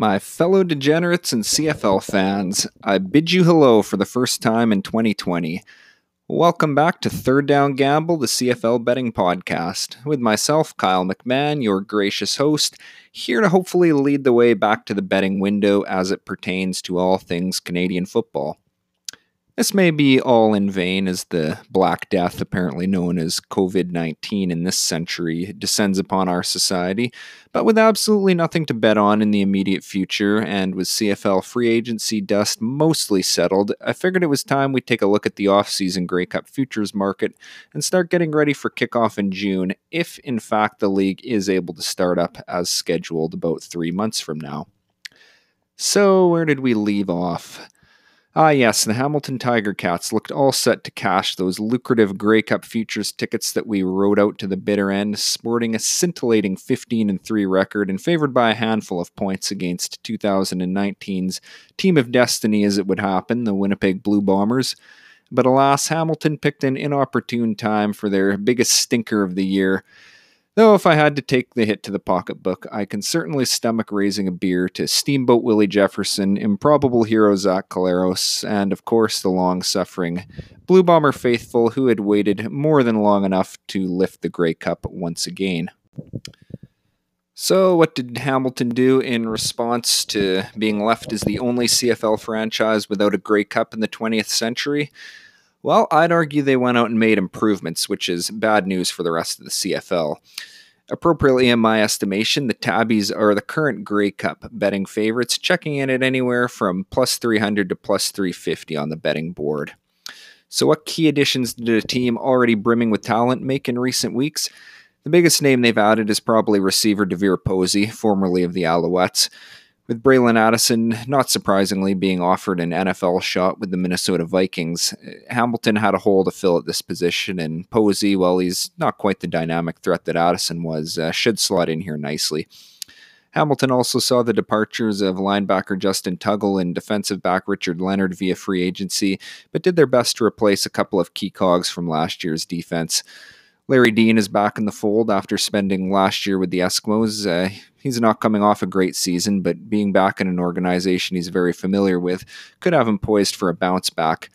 My fellow degenerates and CFL fans, I bid you hello for the first time in 2020. Welcome back to Third Down Gamble, the CFL betting podcast, with myself, Kyle McMahon, your gracious host, here to hopefully lead the way back to the betting window as it pertains to all things Canadian football. This may be all in vain as the Black Death, apparently known as COVID 19 in this century, descends upon our society, but with absolutely nothing to bet on in the immediate future, and with CFL free agency dust mostly settled, I figured it was time we take a look at the off-season Grey Cup futures market and start getting ready for kickoff in June, if in fact the league is able to start up as scheduled about three months from now. So, where did we leave off? Ah, yes, the Hamilton Tiger Cats looked all set to cash those lucrative Grey Cup futures tickets that we rode out to the bitter end, sporting a scintillating 15 and 3 record and favored by a handful of points against 2019's team of destiny as it would happen, the Winnipeg Blue Bombers. But alas, Hamilton picked an inopportune time for their biggest stinker of the year Though if I had to take the hit to the pocketbook, I can certainly stomach raising a beer to Steamboat Willie Jefferson, improbable hero Zach Collaros, and of course the long suffering Blue Bomber faithful who had waited more than long enough to lift the Grey Cup once again. So, what did Hamilton do in response to being left as the only CFL franchise without a Grey Cup in the 20th century? Well, I'd argue they went out and made improvements, which is bad news for the rest of the CFL. Appropriately, in my estimation, the Tabbies are the current Grey Cup betting favorites, checking in at anywhere from plus 300 to plus 350 on the betting board. So, what key additions did a team already brimming with talent make in recent weeks? The biggest name they've added is probably receiver DeVier Posey, formerly of the Alouettes with Bralon Addison, not surprisingly, being offered an NFL shot with the Minnesota Vikings. Hamilton had a hole to fill at this position, and Posey, while he's not quite the dynamic threat that Addison was, uh, should slot in here nicely. Hamilton also saw the departures of linebacker Justin Tuggle and defensive back Richard Leonard via free agency, but did their best to replace a couple of key cogs from last year's defense. Larry Dean is back in the fold after spending last year with the Eskimos. Uh, he's not coming off a great season, but being back in an organization he's very familiar with could have him poised for a bounce back.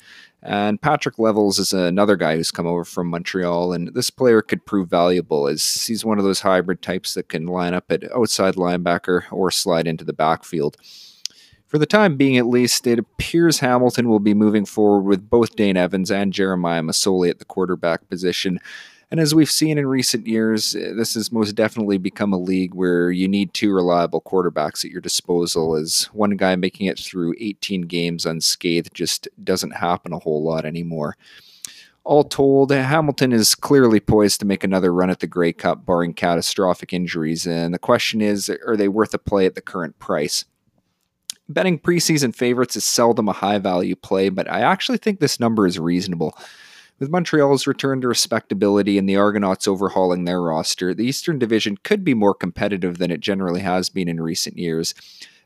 And Patrick Levels is another guy who's come over from Montreal, and this player could prove valuable as he's one of those hybrid types that can line up at outside linebacker or slide into the backfield. For the time being, at least, it appears Hamilton will be moving forward with both Dane Evans and Jeremiah Masoli at the quarterback position. And as we've seen in recent years, eh, this has most definitely become a league where you need two reliable quarterbacks at your disposal, as one guy making it through 18 games unscathed just doesn't happen a whole lot anymore. All told, Hamilton is clearly poised to make another run at the Grey Cup, barring catastrophic injuries, and the question is are they worth a play at the current price? Betting preseason favorites is seldom a high value play, but I actually think this number is reasonable. With Montreal's return to respectability and the Argonauts overhauling their roster, the Eastern Division could be more competitive than it generally has been in recent years,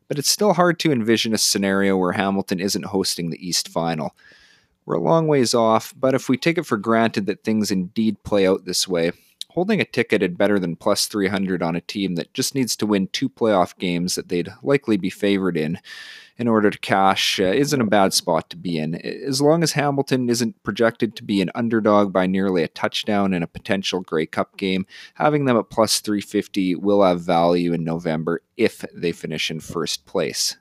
but it's still hard to envision a scenario where Hamilton isn't hosting the East Final. We're a long ways off, but if we take it for granted that things indeed play out this way, holding a ticket at better than plus 300 on a team that just needs to win two playoff games that they'd likely be favored in in order to cash uh, isn't a bad spot to be in. As long as Hamilton isn't projected to be an underdog by nearly a touchdown in a potential Grey Cup game, having them at plus 350 will have value in November if they finish in first place.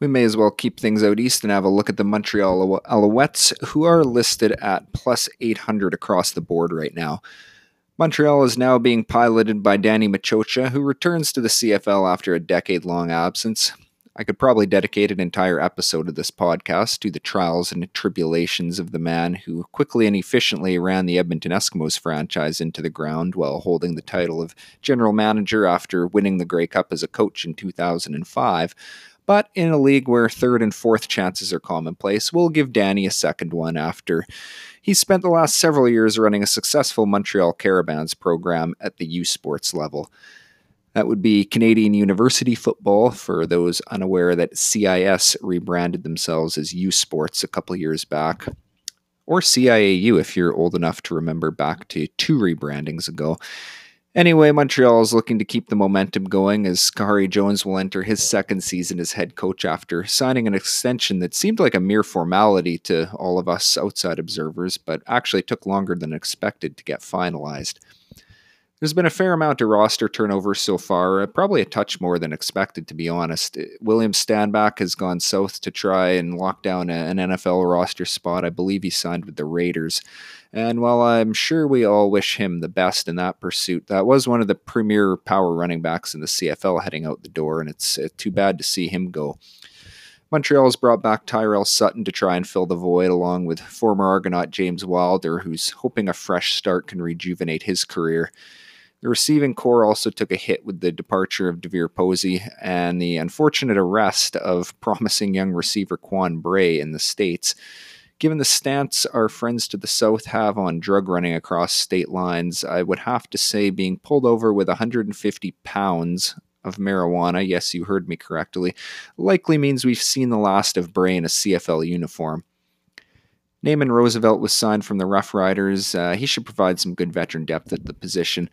We may as well keep things out east and have a look at the Montreal Alouettes, who are listed at plus 800 across the board right now. Montreal is now being piloted by Danny Maciocia, who returns to the CFL after a decade long absence. I could probably dedicate an entire episode of this podcast to the trials and tribulations of the man who quickly and efficiently ran the Edmonton Eskimos franchise into the ground while holding the title of general manager after winning the Grey Cup as a coach in 2005. But in a league where third and fourth chances are commonplace, we'll give Danny a second one after he spent the last several years running a successful Montreal Carabins program at the U Sports level. That would be Canadian University Football for those unaware that CIS rebranded themselves as U Sports a couple years back, or CIAU if you're old enough to remember back to two rebrandings ago. Anyway, Montreal is looking to keep the momentum going as Khari Jones will enter his second season as head coach after signing an extension that seemed like a mere formality to all of us outside observers, but actually took longer than expected to get finalized. There's been a fair amount of roster turnover so far, uh, probably a touch more than expected, to be honest. Uh, William Stanback has gone south to try and lock down an NFL roster spot. I believe he signed with the Raiders. And while I'm sure we all wish him the best in that pursuit, that was one of the premier power running backs in the CFL heading out the door, and it's uh, too bad to see him go. Montreal has brought back Tyrell Sutton to try and fill the void, along with former Argonaut James Wilder, who's hoping a fresh start can rejuvenate his career. The receiving core also took a hit with the departure of DeVier Posey and the unfortunate arrest of promising young receiver Quan Bray in the States. Given the stance our friends to the south have on drug running across state lines, I would have to say being pulled over with 150 pounds of marijuana, yes, you heard me correctly, likely means we've seen the last of Bray in a CFL uniform. Naaman Roosevelt was signed from the Rough Riders. Uh, he should provide some good veteran depth at the position.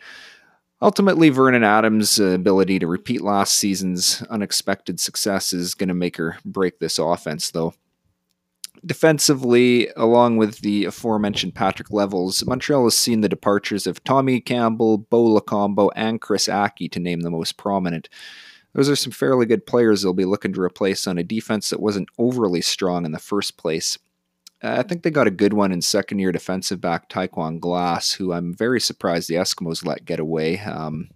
Ultimately, Vernon Adams' ability to repeat last season's unexpected success is going to make or break this offense, though. Defensively, along with the aforementioned Patrick Levels, Montreal has seen the departures of Tommy Campbell, Bo Lokombo, and Chris Ackie, to name the most prominent. Those are some fairly good players they'll be looking to replace on a defense that wasn't overly strong in the first place. I think they got a good one in second year defensive back Tyquan Glass, who I'm very surprised the Eskimos let get away. Um,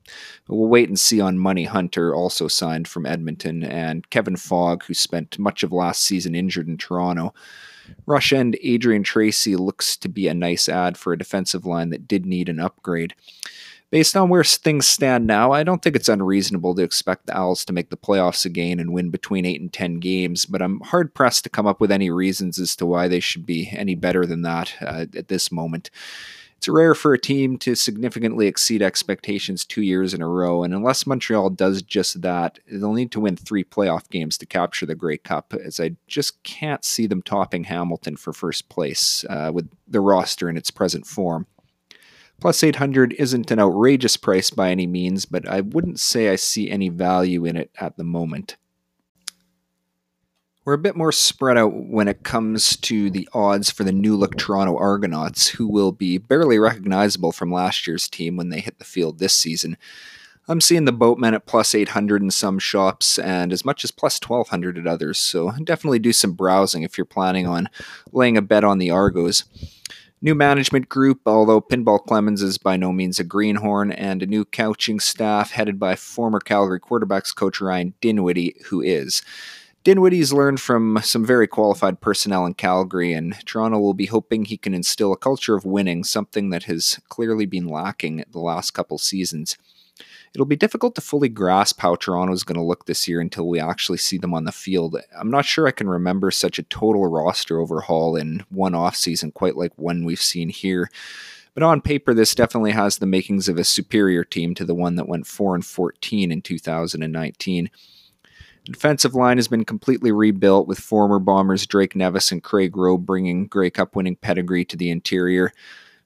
we'll wait and see on Money Hunter, also signed from Edmonton, and Kevin Fogg, who spent much of last season injured in Toronto. Rush end Adrian Tracy looks to be a nice ad for a defensive line that did need an upgrade. Based on where things stand now, I don't think it's unreasonable to expect the Owls to make the playoffs again and win between 8 and 10 games, but I'm hard pressed to come up with any reasons as to why they should be any better than that uh, at this moment. It's rare for a team to significantly exceed expectations two years in a row, and unless Montreal does just that, they'll need to win three playoff games to capture the Grey Cup, as I just can't see them topping Hamilton for first place uh, with the roster in its present form. Plus 800 isn't an outrageous price by any means, but I wouldn't say I see any value in it at the moment. We're a bit more spread out when it comes to the odds for the new look Toronto Argonauts, who will be barely recognizable from last year's team when they hit the field this season. I'm seeing the Boatmen at plus 800 in some shops and as much as plus 1200 at others, so definitely do some browsing if you're planning on laying a bet on the Argos. New management group, although Pinball Clemens is by no means a greenhorn, and a new coaching staff headed by former Calgary quarterbacks coach Ryan Dinwiddie, who is. Dinwiddie's learned from some very qualified personnel in Calgary, and Toronto will be hoping he can instill a culture of winning, something that has clearly been lacking the last couple seasons it'll be difficult to fully grasp how Toronto is going to look this year until we actually see them on the field. I'm not sure I can remember such a total roster overhaul in one offseason quite like one we've seen here. But on paper, this definitely has the makings of a superior team to the one that went 4 and 14 in 2019. The defensive line has been completely rebuilt with former Bombers Drake Nevis and Craig Roh bringing Grey Cup winning pedigree to the interior.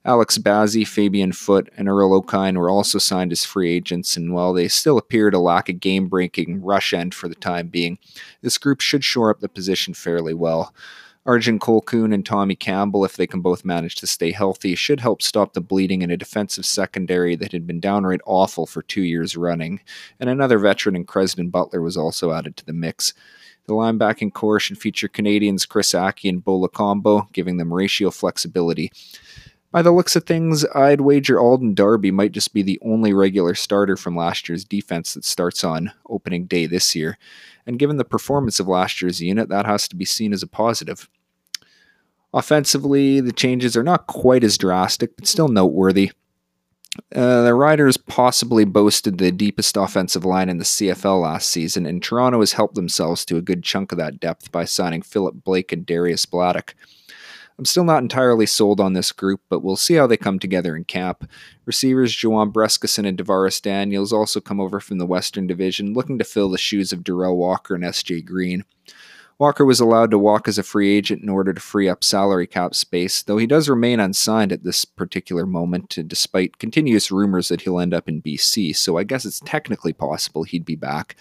Alex Bazzie, Fabian Foote, and Earl Okine were also signed as free agents, and while they still appear to lack a game breaking rush end for the time being, this group should shore up the position fairly well. Arjen Colquhoun and Tommy Campbell, if they can both manage to stay healthy, should help stop the bleeding in a defensive secondary that had been downright awful for two years running. And another veteran in Crezdon Butler was also added to the mix. The linebacking core should feature Canadians Chris Ackie and Bo Combo, giving them ratio flexibility. By the looks of things, I'd wager Alden Darby might just be the only regular starter from last year's defense that starts on opening day this year. And given the performance of last year's unit, that has to be seen as a positive. Offensively, the changes are not quite as drastic, but still noteworthy. Uh, the Riders possibly boasted the deepest offensive line in the CFL last season, and Toronto has helped themselves to a good chunk of that depth by signing Philip Blake and Darius Bladek. I'm still not entirely sold on this group, but we'll see how they come together in camp. Receivers Juwan Brescacin and DaVaris Daniels also come over from the Western Division, looking to fill the shoes of Derel Walker and S.J. Green. Walker was allowed to walk as a free agent in order to free up salary cap space, though he does remain unsigned at this particular moment, despite continuous rumors that he'll end up in BC, so I guess it's technically possible he'd be back.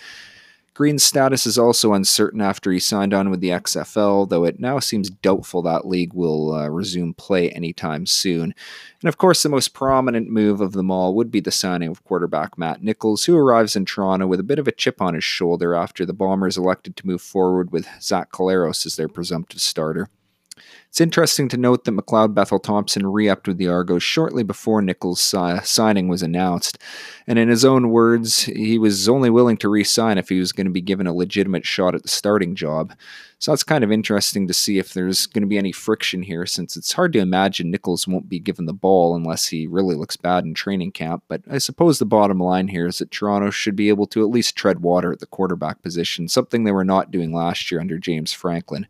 Green's status is also uncertain after he signed on with the XFL, though it now seems doubtful that league will uh, resume play anytime soon. And of course, the most prominent move of them all would be the signing of quarterback Matt Nichols, who arrives in Toronto with a bit of a chip on his shoulder after the Bombers elected to move forward with Zach Collaros as their presumptive starter. It's interesting to note that McLeod Bethel Thompson re upped with the Argos shortly before Nichols' uh, signing was announced. And in his own words, he was only willing to re sign if he was going to be given a legitimate shot at the starting job. So that's kind of interesting to see if there's going to be any friction here, since it's hard to imagine Nichols won't be given the ball unless he really looks bad in training camp. But I suppose the bottom line here is that Toronto should be able to at least tread water at the quarterback position, something they were not doing last year under James Franklin.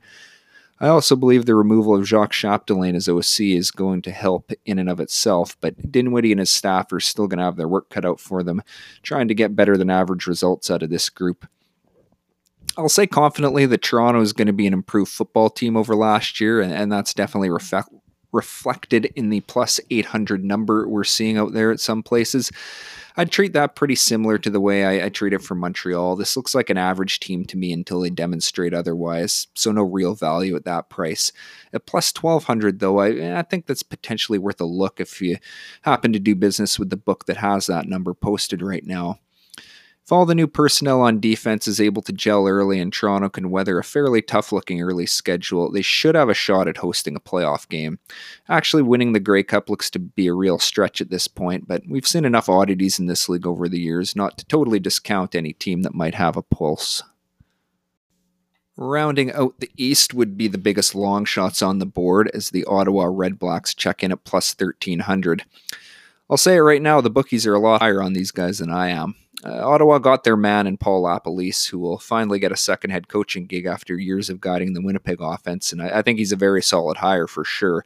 I also believe the removal of Jacques Chapdelaine as OC is going to help in and of itself, but Dinwiddie and his staff are still going to have their work cut out for them, trying to get better than average results out of this group. I'll say confidently that Toronto is going to be an improved football team over last year, and, and that's definitely reflect, reflected in the plus 800 number we're seeing out there at some places. I'd treat that pretty similar to the way I, I treat it for Montreal. This looks like an average team to me until they demonstrate otherwise, so no real value at that price. At plus 1200, though, I, I think that's potentially worth a look if you happen to do business with the book that has that number posted right now. If all the new personnel on defense is able to gel early and Toronto can weather a fairly tough looking early schedule, they should have a shot at hosting a playoff game. Actually, winning the Grey Cup looks to be a real stretch at this point, but we've seen enough oddities in this league over the years not to totally discount any team that might have a pulse. Rounding out the East would be the biggest long shots on the board as the Ottawa Redblacks check in at plus 1300. I'll say it right now, the bookies are a lot higher on these guys than I am. Uh, Ottawa got their man in Paul LaPolice, who will finally get a second head coaching gig after years of guiding the Winnipeg offense, and I, I think he's a very solid hire for sure.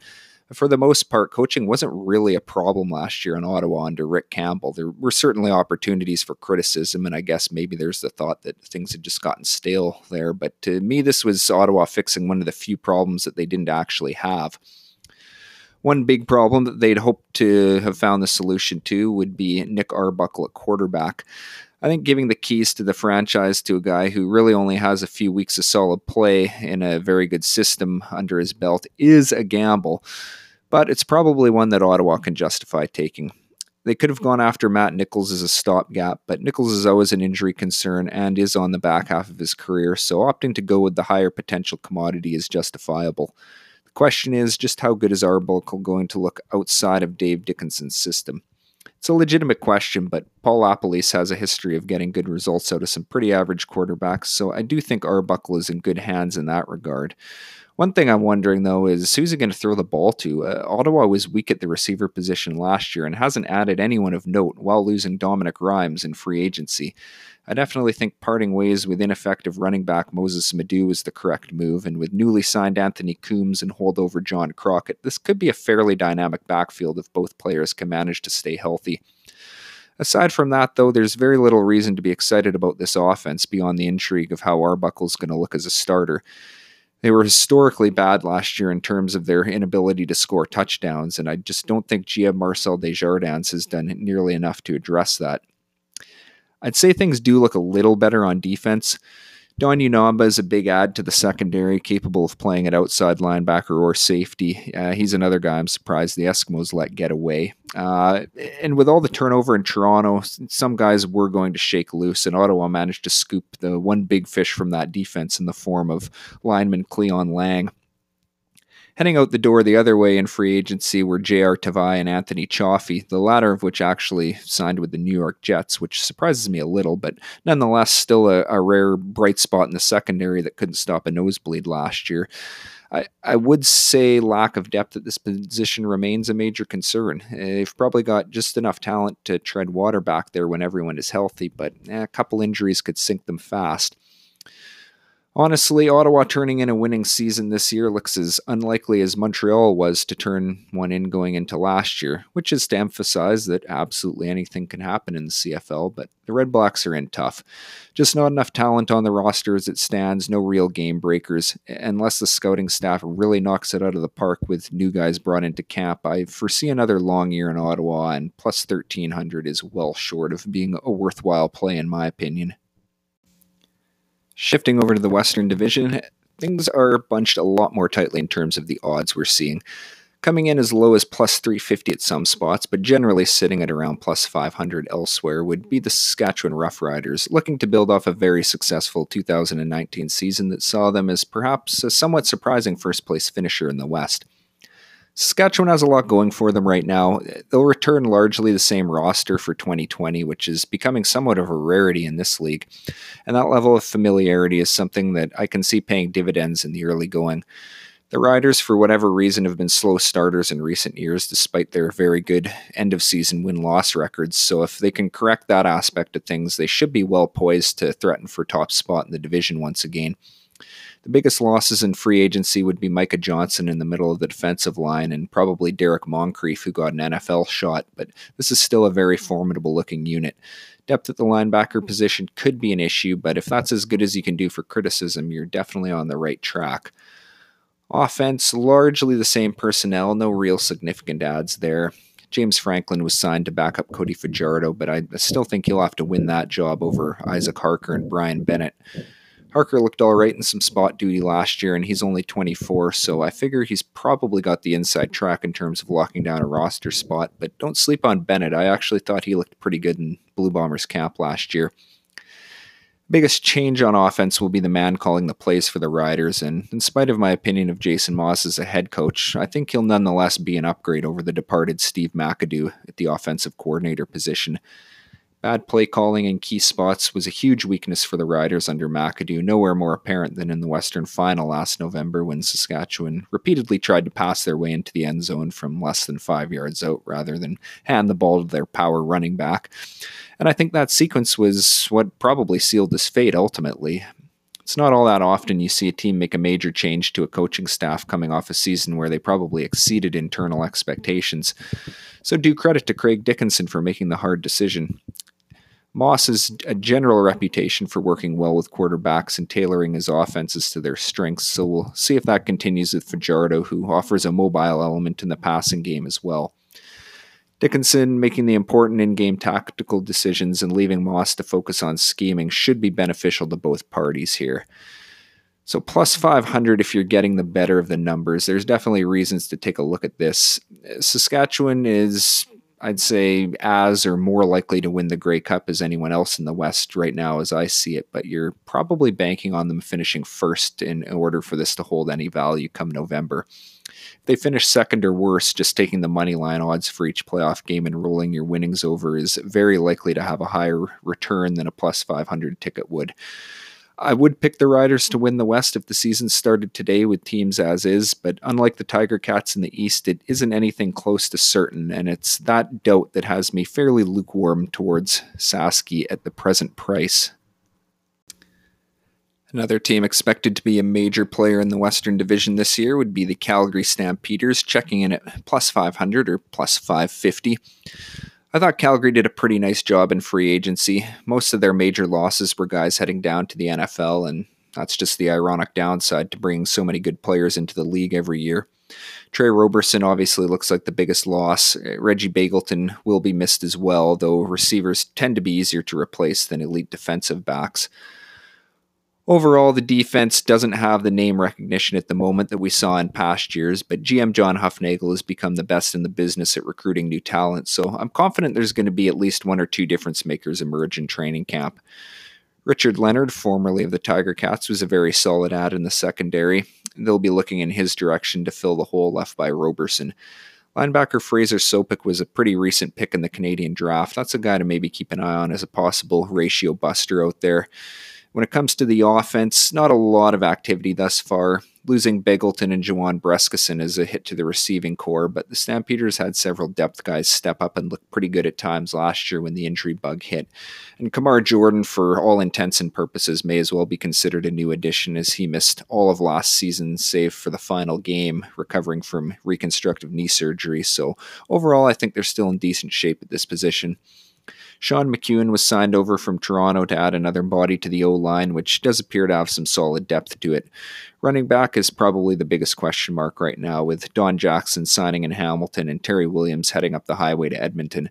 For the most part, coaching wasn't really a problem last year in Ottawa under Rick Campbell. There were certainly opportunities for criticism, and I guess maybe there's the thought that things had just gotten stale there. But to me, this was Ottawa fixing one of the few problems that they didn't actually have. One big problem that they'd hoped to have found the solution to would be Nick Arbuckle at quarterback. I think giving the keys to the franchise to a guy who really only has a few weeks of solid play in a very good system under his belt is a gamble, but it's probably one that Ottawa can justify taking. They could have gone after Matt Nichols as a stopgap, but Nichols is always an injury concern and is on the back half of his career, so opting to go with the higher potential commodity is justifiable. The question is just how good is Arbuckle going to look outside of Dave Dickenson's system? It's a legitimate question, but Paul LaPolice has a history of getting good results out of some pretty average quarterbacks, so I do think Arbuckle is in good hands in that regard. One thing I'm wondering though is who's he going to throw the ball to? Uh, Ottawa was weak at the receiver position last year and hasn't added anyone of note while losing Dominic Rhymes in free agency. I definitely think parting ways with ineffective running back Mossis Madu is the correct move, and with newly signed Anthony Coombs and holdover John Crockett, this could be a fairly dynamic backfield if both players can manage to stay healthy. Aside from that, though, there's very little reason to be excited about this offense beyond the intrigue of how Arbuckle's going to look as a starter. They were historically bad last year in terms of their inability to score touchdowns, and I just don't think GM Marcel Desjardins has done nearly enough to address that. I'd say things do look a little better on defense. Don Unamba is a big add to the secondary, capable of playing at outside linebacker or safety. Uh, he's another guy I'm surprised the Eskimos let get away. Uh, and with all the turnover in Toronto, some guys were going to shake loose, and Ottawa managed to scoop the one big fish from that defense in the form of lineman Cleyon Laing. Heading out the door the other way in free agency were J.R. Tavai and Anthony Chaffee, the latter of which actually signed with the New York Jets, which surprises me a little, but nonetheless still a, a rare bright spot in the secondary that couldn't stop a nosebleed last year. I, I would say lack of depth at this position remains a major concern. They've probably got just enough talent to tread water back there when everyone is healthy, but eh, a couple injuries could sink them fast. Honestly, Ottawa turning in a winning season this year looks as unlikely as Montreal was to turn one in going into last year, which is to emphasize that absolutely anything can happen in the CFL, but the Red Blacks are in tough. Just not enough talent on the roster as it stands, no real game breakers. Unless the scouting staff really knocks it out of the park with new guys brought into camp, I foresee another long year in Ottawa, and plus 1300 is well short of being a worthwhile play, in my opinion. Shifting over to the Western Division, things are bunched a lot more tightly in terms of the odds we're seeing. Coming in as low as plus 350 at some spots, but generally sitting at around plus 500 elsewhere, would be the Saskatchewan Roughriders, looking to build off a very successful 2019 season that saw them as perhaps a somewhat surprising first place finisher in the West. Saskatchewan has a lot going for them right now. They'll return largely the same roster for 2020, which is becoming somewhat of a rarity in this league. And that level of familiarity is something that I can see paying dividends in the early going. The Riders, for whatever reason, have been slow starters in recent years, despite their very good end of season win loss records. So, if they can correct that aspect of things, they should be well poised to threaten for top spot in the division once again. The biggest losses in free agency would be Micah Johnson in the middle of the defensive line and probably Derrick Moncrief, who got an NFL shot, but this is still a very formidable looking unit. Depth at the linebacker position could be an issue, but if that's as good as you can do for criticism, you're definitely on the right track. Offense, largely the same personnel, no real significant adds there. James Franklin was signed to back up Cody Fajardo, but I still think he'll have to win that job over Isaac Harker and Brian Bennett. Harker looked all right in some spot duty last year, and he's only 24, so I figure he's probably got the inside track in terms of locking down a roster spot. But don't sleep on Bennett. I actually thought he looked pretty good in Blue Bombers camp last year. Biggest change on offense will be the man calling the plays for the Riders, and in spite of my opinion of Jason Maas as a head coach, I think he'll nonetheless be an upgrade over the departed Steve McAdoo at the offensive coordinator position. Bad play calling in key spots was a huge weakness for the Riders under McAdoo, nowhere more apparent than in the Western Final last November when Saskatchewan repeatedly tried to pass their way into the end zone from less than five yards out rather than hand the ball to their power running back. And I think that sequence was what probably sealed his fate ultimately. It's not all that often you see a team make a major change to a coaching staff coming off a season where they probably exceeded internal expectations. So, do credit to Craig Dickinson for making the hard decision. Maas has a general reputation for working well with quarterbacks and tailoring his offenses to their strengths, so we'll see if that continues with Fajardo, who offers a mobile element in the passing game as well. Dickinson making the important in game tactical decisions and leaving Maas to focus on scheming should be beneficial to both parties here. So, plus 500 if you're getting the better of the numbers. There's definitely reasons to take a look at this. Saskatchewan is I'd say as or more likely to win the Grey Cup as anyone else in the West right now, as I see it. But you're probably banking on them finishing first in order for this to hold any value come November. If they finish second or worse, just taking the money line odds for each playoff game and rolling your winnings over is very likely to have a higher return than a plus 500 ticket would. I would pick the Riders to win the West if the season started today with teams as is, but unlike the Tiger Cats in the East, it isn't anything close to certain, and it's that doubt that has me fairly lukewarm towards Saski at the present price. Another team expected to be a major player in the Western Division this year would be the Calgary Stampeders, checking in at plus 500 or plus 550. I thought Calgary did a pretty nice job in free agency. Most of their major losses were guys heading down to the NFL, and that's just the ironic downside to bringing so many good players into the league every year. Tre Roberson obviously looks like the biggest loss. Reggie Begelton will be missed as well, though receivers tend to be easier to replace than elite defensive backs. Overall, the defense doesn't have the name recognition at the moment that we saw in past years, but GM John Hufnagel has become the best in the business at recruiting new talent, so I'm confident there's going to be at least one or two difference makers emerge in training camp. Richard Leonard, formerly of the Tiger Cats, was a very solid ad in the secondary. They'll be looking in his direction to fill the hole left by Roberson. Linebacker Fraser Sopik was a pretty recent pick in the Canadian draft. That's a guy to maybe keep an eye on as a possible ratio buster out there. When it comes to the offense, not a lot of activity thus far. Losing Begelton and Juwan Brescacin is a hit to the receiving core, but the Stampeders had several depth guys step up and look pretty good at times last year when the injury bug hit. And Kamar Jordan, for all intents and purposes, may as well be considered a new addition as he missed all of last season, save for the final game, recovering from reconstructive knee surgery. So overall, I think they're still in decent shape at this position. Sean McEwen was signed over from Toronto to add another body to the O line, which does appear to have some solid depth to it. Running back is probably the biggest question mark right now, with Don Jackson signing in Hamilton and Terry Williams heading up the highway to Edmonton.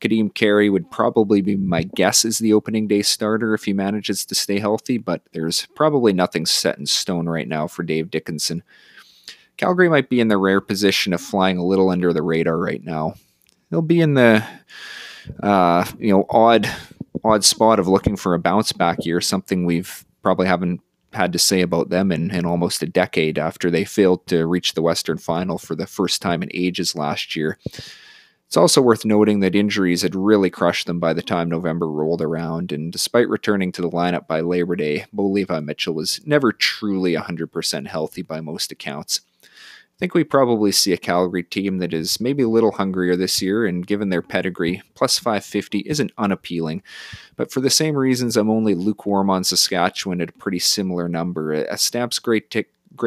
Kadeem Carey would probably be my guess as the opening day starter if he manages to stay healthy, but there's probably nothing set in stone right now for Dave Dickenson. Calgary might be in the rare position of flying a little under the radar right now. They'll be in the uh, you know odd odd spot of looking for a bounce back year, something we've probably haven't had to say about them in, in almost a decade after they failed to reach the Western Final for the first time in ages last year. It's also worth noting that injuries had really crushed them by the time November rolled around, and despite returning to the lineup by Labor Day, Bo Levi Mitchell was never truly 100% healthy by most accounts think we probably see a Calgary team that is maybe a little hungrier this year, and given their pedigree, plus 550 isn't unappealing. But for the same reasons, I'm only lukewarm on Saskatchewan at a pretty similar number. A Stamps Grey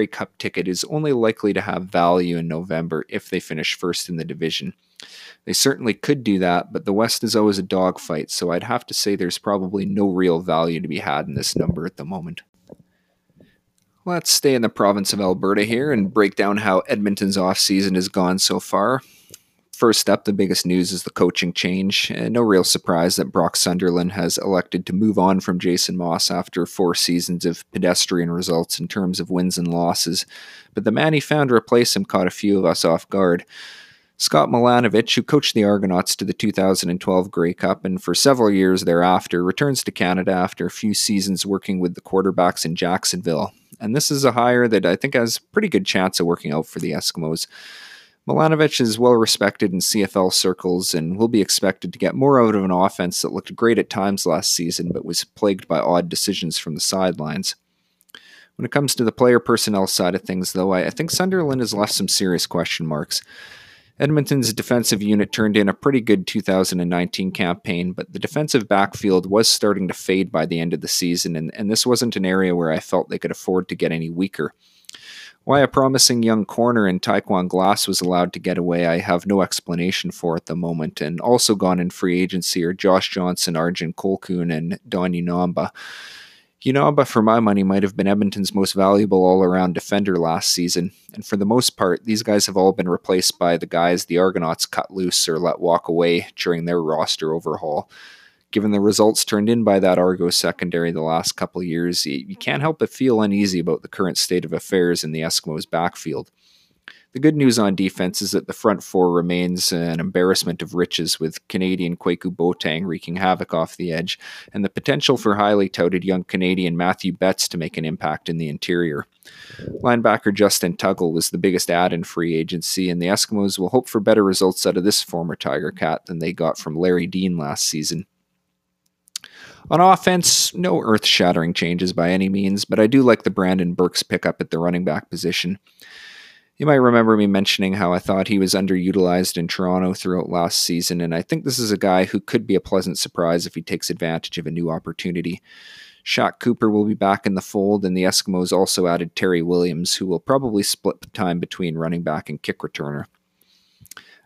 Cup ticket is only likely to have value in November if they finish first in the division. They certainly could do that, but the West is always a dogfight, so I'd have to say there's probably no real value to be had in this number at the moment. Let's stay in the province of Alberta here and break down how Edmonton's offseason has gone so far. First up, the biggest news is the coaching change. And no real surprise that Brock Sunderland has elected to move on from Jason Maas after four seasons of pedestrian results in terms of wins and losses. But the man he found to replace him caught a few of us off guard. Scott Milanovich, who coached the Argonauts to the 2012 Grey Cup and for several years thereafter, returns to Canada after a few seasons working with the quarterbacks in Jacksonville and this is a hire that I think has pretty good chance of working out for the Eskimos. Milanovich is well respected in CFL circles and will be expected to get more out of an offense that looked great at times last season but was plagued by odd decisions from the sidelines. When it comes to the player personnel side of things, though, I, I think Sunderland has left some serious question marks. Edmonton's defensive unit turned in a pretty good 2019 campaign, but the defensive backfield was starting to fade by the end of the season, and, and this wasn't an area where I felt they could afford to get any weaker. Why a promising young corner in Tyquan Glass was allowed to get away, I have no explanation for at the moment, and also gone in free agency are Josh Johnson, Arjen Colquhoun, and Don Unamba. Unamba, for my money, might have been Edmonton's most valuable all around defender last season, and for the most part, these guys have all been replaced by the guys the Argonauts cut loose or let walk away during their roster overhaul. Given the results turned in by that Argo secondary the last couple years, you can't help but feel uneasy about the current state of affairs in the Eskimos' backfield. The good news on defense is that the front four remains an embarrassment of riches, with Canadian Kwaku Boateng wreaking havoc off the edge, and the potential for highly touted young Canadian Matthew Betts to make an impact in the interior. Linebacker Justin Tuggle was the biggest add in free agency, and the Eskimos will hope for better results out of this former Tiger Cat than they got from Larry Dean last season. On offense, no earth shattering changes by any means, but I do like the Brandon Burks pickup at the running back position. You might remember me mentioning how I thought he was underutilized in Toronto throughout last season, and I think this is a guy who could be a pleasant surprise if he takes advantage of a new opportunity. Shaq Cooper will be back in the fold, and the Eskimos also added Terry Williams, who will probably split the time between running back and kick returner.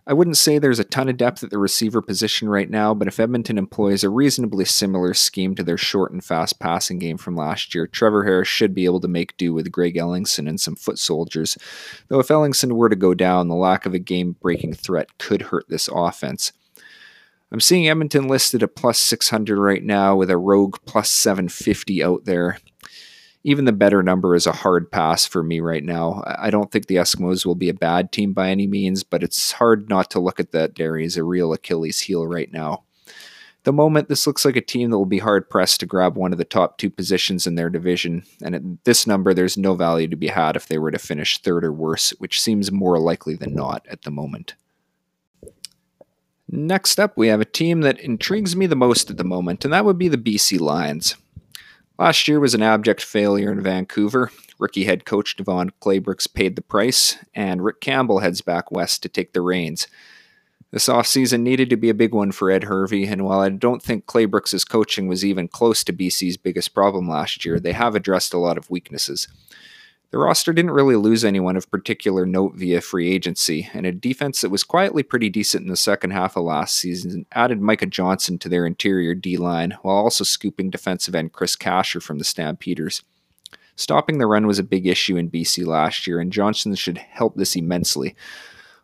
I wouldn't say there's a ton of depth at the receiver position right now, but if Edmonton employs a reasonably similar scheme to their short and fast passing game from last year, Trevor Harris should be able to make do with Greg Ellingson and some foot soldiers. Though if Ellingson were to go down, the lack of a game breaking threat could hurt this offense. I'm seeing Edmonton listed at plus 600 right now with a rogue plus 750 out there even the better number is a hard pass for me right now. I don't think the Eskimos will be a bad team by any means, but it's hard not to look at that dairy as a real Achilles heel right now. the moment, this looks like a team that will be hard pressed to grab one of the top two positions in their division, and at this number, there's no value to be had if they were to finish third or worse, which seems more likely than not at the moment. Next up, we have a team that intrigues me the most at the moment, and that would be the BC Lions. Last year was an abject failure in Vancouver. Rookie head coach DeVone Claybrooks paid the price, and Rick Campbell heads back west to take the reins. This offseason needed to be a big one for Ed Hervey, and while I don't think Claybrooks' coaching was even close to BC's biggest problem last year, they have addressed a lot of weaknesses. The roster didn't really lose anyone of particular note via free agency, and a defense that was quietly pretty decent in the second half of last season added Micah Johnson to their interior D line, while also scooping defensive end Chris Casher from the Stampeders. Stopping the run was a big issue in BC last year, and Johnson should help this immensely.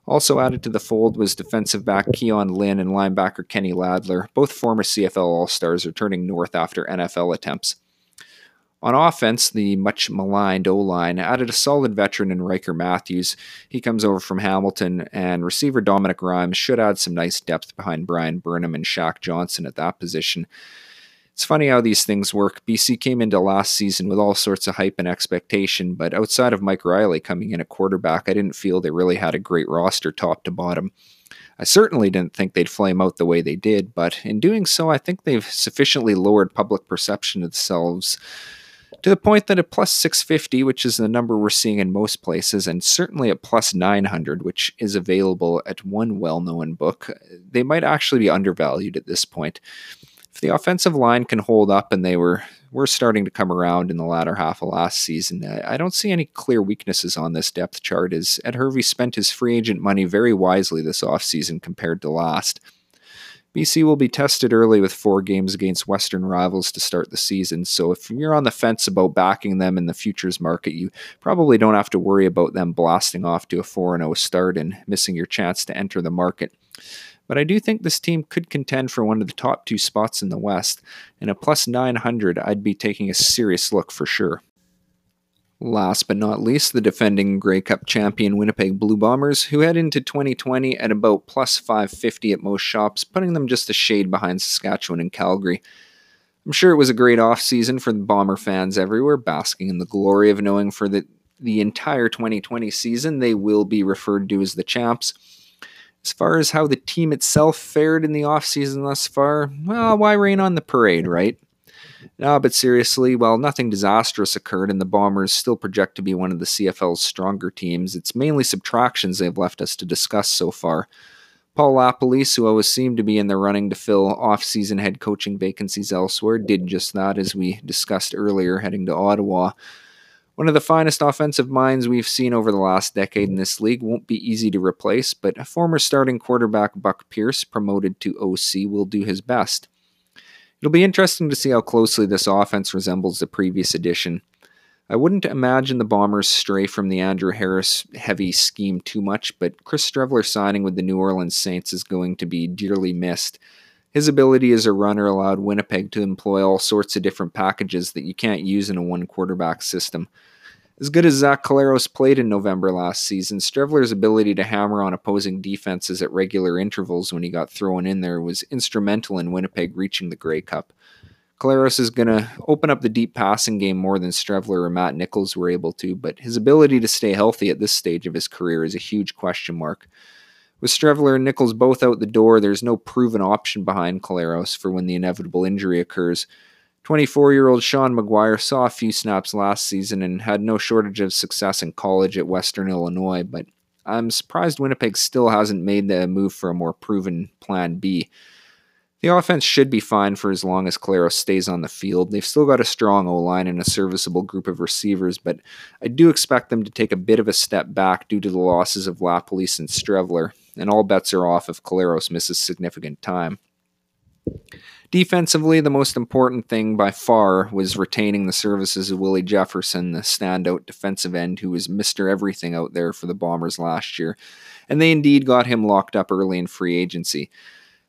Also added to the fold was defensive back Keon Lynn and linebacker Kenny Ladler, both former CFL All Stars returning north after NFL attempts. On offense, the much maligned O line added a solid veteran in Ryker Mathews. He comes over from Hamilton, and receiver Dominic Rhymes should add some nice depth behind Bryan Burnham and Shaq Johnson at that position. It's funny how these things work. BC came into last season with all sorts of hype and expectation, but outside of Mike Reilly coming in at quarterback, I didn't feel they really had a great roster top to bottom. I certainly didn't think they'd flame out the way they did, but in doing so, I think they've sufficiently lowered public perception of themselves to the point that at plus 650, which is the number we're seeing in most places, and certainly at plus 900, which is available at one well known book, they might actually be undervalued at this point. If the offensive line can hold up, and they were were starting to come around in the latter half of last season, I don't see any clear weaknesses on this depth chart as Ed Hervey spent his free agent money very wisely this offseason compared to last. BC will be tested early with four games against Western rivals to start the season, so if you're on the fence about backing them in the futures market, you probably don't have to worry about them blasting off to a 4 0 start and missing your chance to enter the market. But I do think this team could contend for one of the top two spots in the West, and a plus 900, I'd be taking a serious look for sure. Last but not least, the defending Grey Cup champion Winnipeg Blue Bombers, who head into 2020 at about plus 550 at most shops, putting them just a shade behind Saskatchewan and Calgary. I'm sure it was a great off-season for the Bomber fans everywhere, basking in the glory of knowing for the, the entire 2020 season they will be referred to as the champs. As far as how the team itself fared in the off-season thus far, well, why rain on the parade, right? No, but seriously, while nothing disastrous occurred and the Bombers still project to be one of the CFL's stronger teams, it's mainly subtractions they've left us to discuss so far. Paul LaPolice, who always seemed to be in the running to fill off-season head coaching vacancies elsewhere, did just that, as we discussed earlier, heading to Ottawa. One of the finest offensive minds we've seen over the last decade in this league won't be easy to replace, but former starting quarterback Buck Pierce, promoted to OC, will do his best. It'll be interesting to see how closely this offense resembles the previous edition. I wouldn't imagine the Bombers stray from the Andrew Harris heavy scheme too much, but Chris Streveler signing with the New Orleans Saints is going to be dearly missed. His ability as a runner allowed Winnipeg to employ all sorts of different packages that you can't use in a one quarterback system. As good as Zach Collaros played in November last season, Streveler's ability to hammer on opposing defenses at regular intervals when he got thrown in there was instrumental in Winnipeg reaching the Grey Cup. Collaros is going to open up the deep passing game more than Streveler or Matt Nichols were able to, but his ability to stay healthy at this stage of his career is a huge question mark. With Streveler and Nichols both out the door, there's no proven option behind Collaros for when the inevitable injury occurs. 24 year old Sean McGuire saw a few snaps last season and had no shortage of success in college at Western Illinois, but I'm surprised Winnipeg still hasn't made the move for a more proven plan B. The offense should be fine for as long as Claro stays on the field. They've still got a strong O line and a serviceable group of receivers, but I do expect them to take a bit of a step back due to the losses of LaPolice and Streveler, and all bets are off if Collaros misses significant time. Defensively, the most important thing by far was retaining the services of Willie Jefferson, the standout defensive end who was Mr. Everything out there for the Bombers last year. And they indeed got him locked up early in free agency.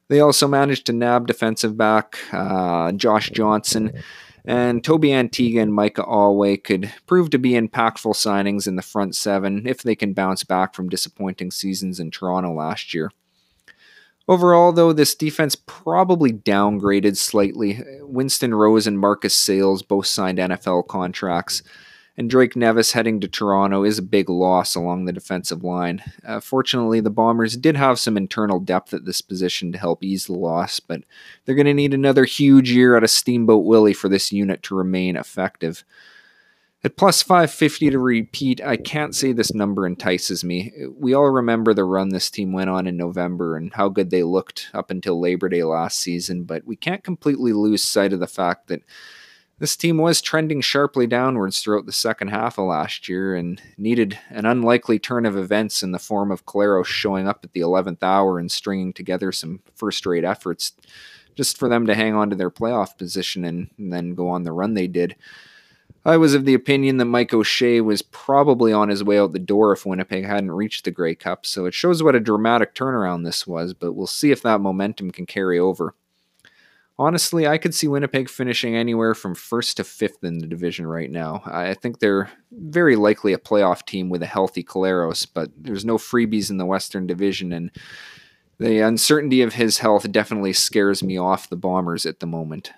They also managed to nab defensive back uh, Josh Johnson. And Tobi Antigha and Micah Awe could prove to be impactful signings in the front seven if they can bounce back from disappointing seasons in Toronto last year. Overall, though, this defense probably downgraded slightly. Winston Rose and Marcus Sayles both signed NFL contracts. and Drake Nevis heading to Toronto is a big loss along the defensive line. Uh, fortunately, the Bombers did have some internal depth at this position to help ease the loss, but they're going to need another huge year out of Steamboat Willie for this unit to remain effective. At plus 550 to repeat, I can't say this number entices me. We all remember the run this team went on in November and how good they looked up until Labor Day last season, but we can't completely lose sight of the fact that this team was trending sharply downwards throughout the second half of last year and needed an unlikely turn of events in the form of Collaros showing up at the 11th hour and stringing together some first rate efforts just for them to hang on to their playoff position and, and then go on the run they did. I was of the opinion that Mike O'Shea was probably on his way out the door if Winnipeg hadn't reached the Grey Cup, so it shows what a dramatic turnaround this was, but we'll see if that momentum can carry over. Honestly, I could see Winnipeg finishing anywhere from first to fifth in the division right now. I think they're very likely a playoff team with a healthy Collaros, but there's no freebies in the Western Division, and the uncertainty of his health definitely scares me off the Bombers at the moment.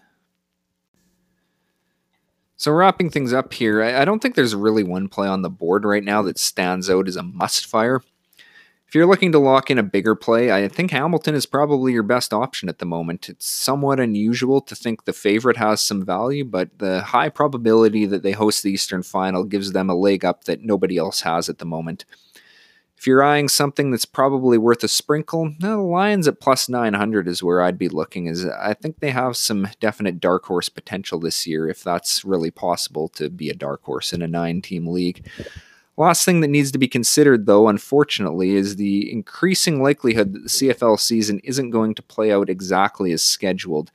So, wrapping things up here, I don't think there's really one play on the board right now that stands out as a must fire. If you're looking to lock in a bigger play, I think Hamilton is probably your best option at the moment. It's somewhat unusual to think the favorite has some value, but the high probability that they host the Eastern Final gives them a leg up that nobody else has at the moment. If you're eyeing something that's probably worth a sprinkle, the Lions at plus 900 is where I'd be looking. Is I think they have some definite dark horse potential this year, if that's really possible to be a dark horse in a nine-team league. Last thing that needs to be considered, though, unfortunately, is the increasing likelihood that the CFL season isn't going to play out exactly as scheduled.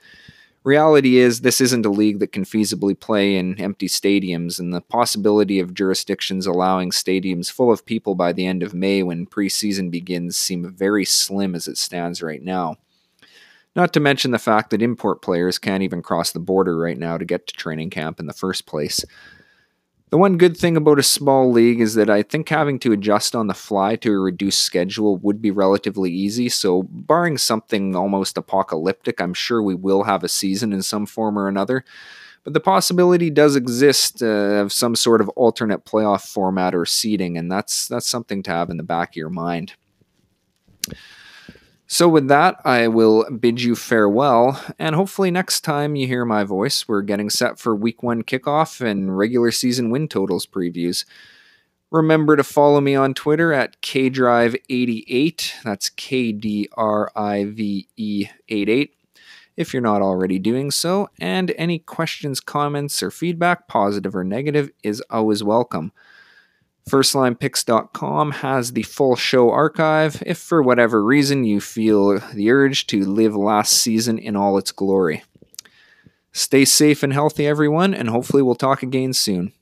Reality is, this isn't a league that can feasibly play in empty stadiums, and the possibility of jurisdictions allowing stadiums full of people by the end of May when preseason begins seem very slim as it stands right now. Not to mention the fact that import players can't even cross the border right now to get to training camp in the first place. The one good thing about a small league is that I think having to adjust on the fly to a reduced schedule would be relatively easy. So, barring something almost apocalyptic, I'm sure we will have a season in some form or another. But the possibility does exist uh, of some sort of alternate playoff format or seeding, and that's that's something to have in the back of your mind. So, with that, I will bid you farewell, and hopefully, next time you hear my voice, we're getting set for week one kickoff and regular season win totals previews. Remember to follow me on Twitter at KDrive88. That's K D R I V E 88 if you're not already doing so, and any questions, comments, or feedback, positive or negative, is always welcome. FirstLinePicks.com has the full show archive if for whatever reason you feel the urge to live last season in all its glory. Stay safe and healthy, everyone, and hopefully we'll talk again soon.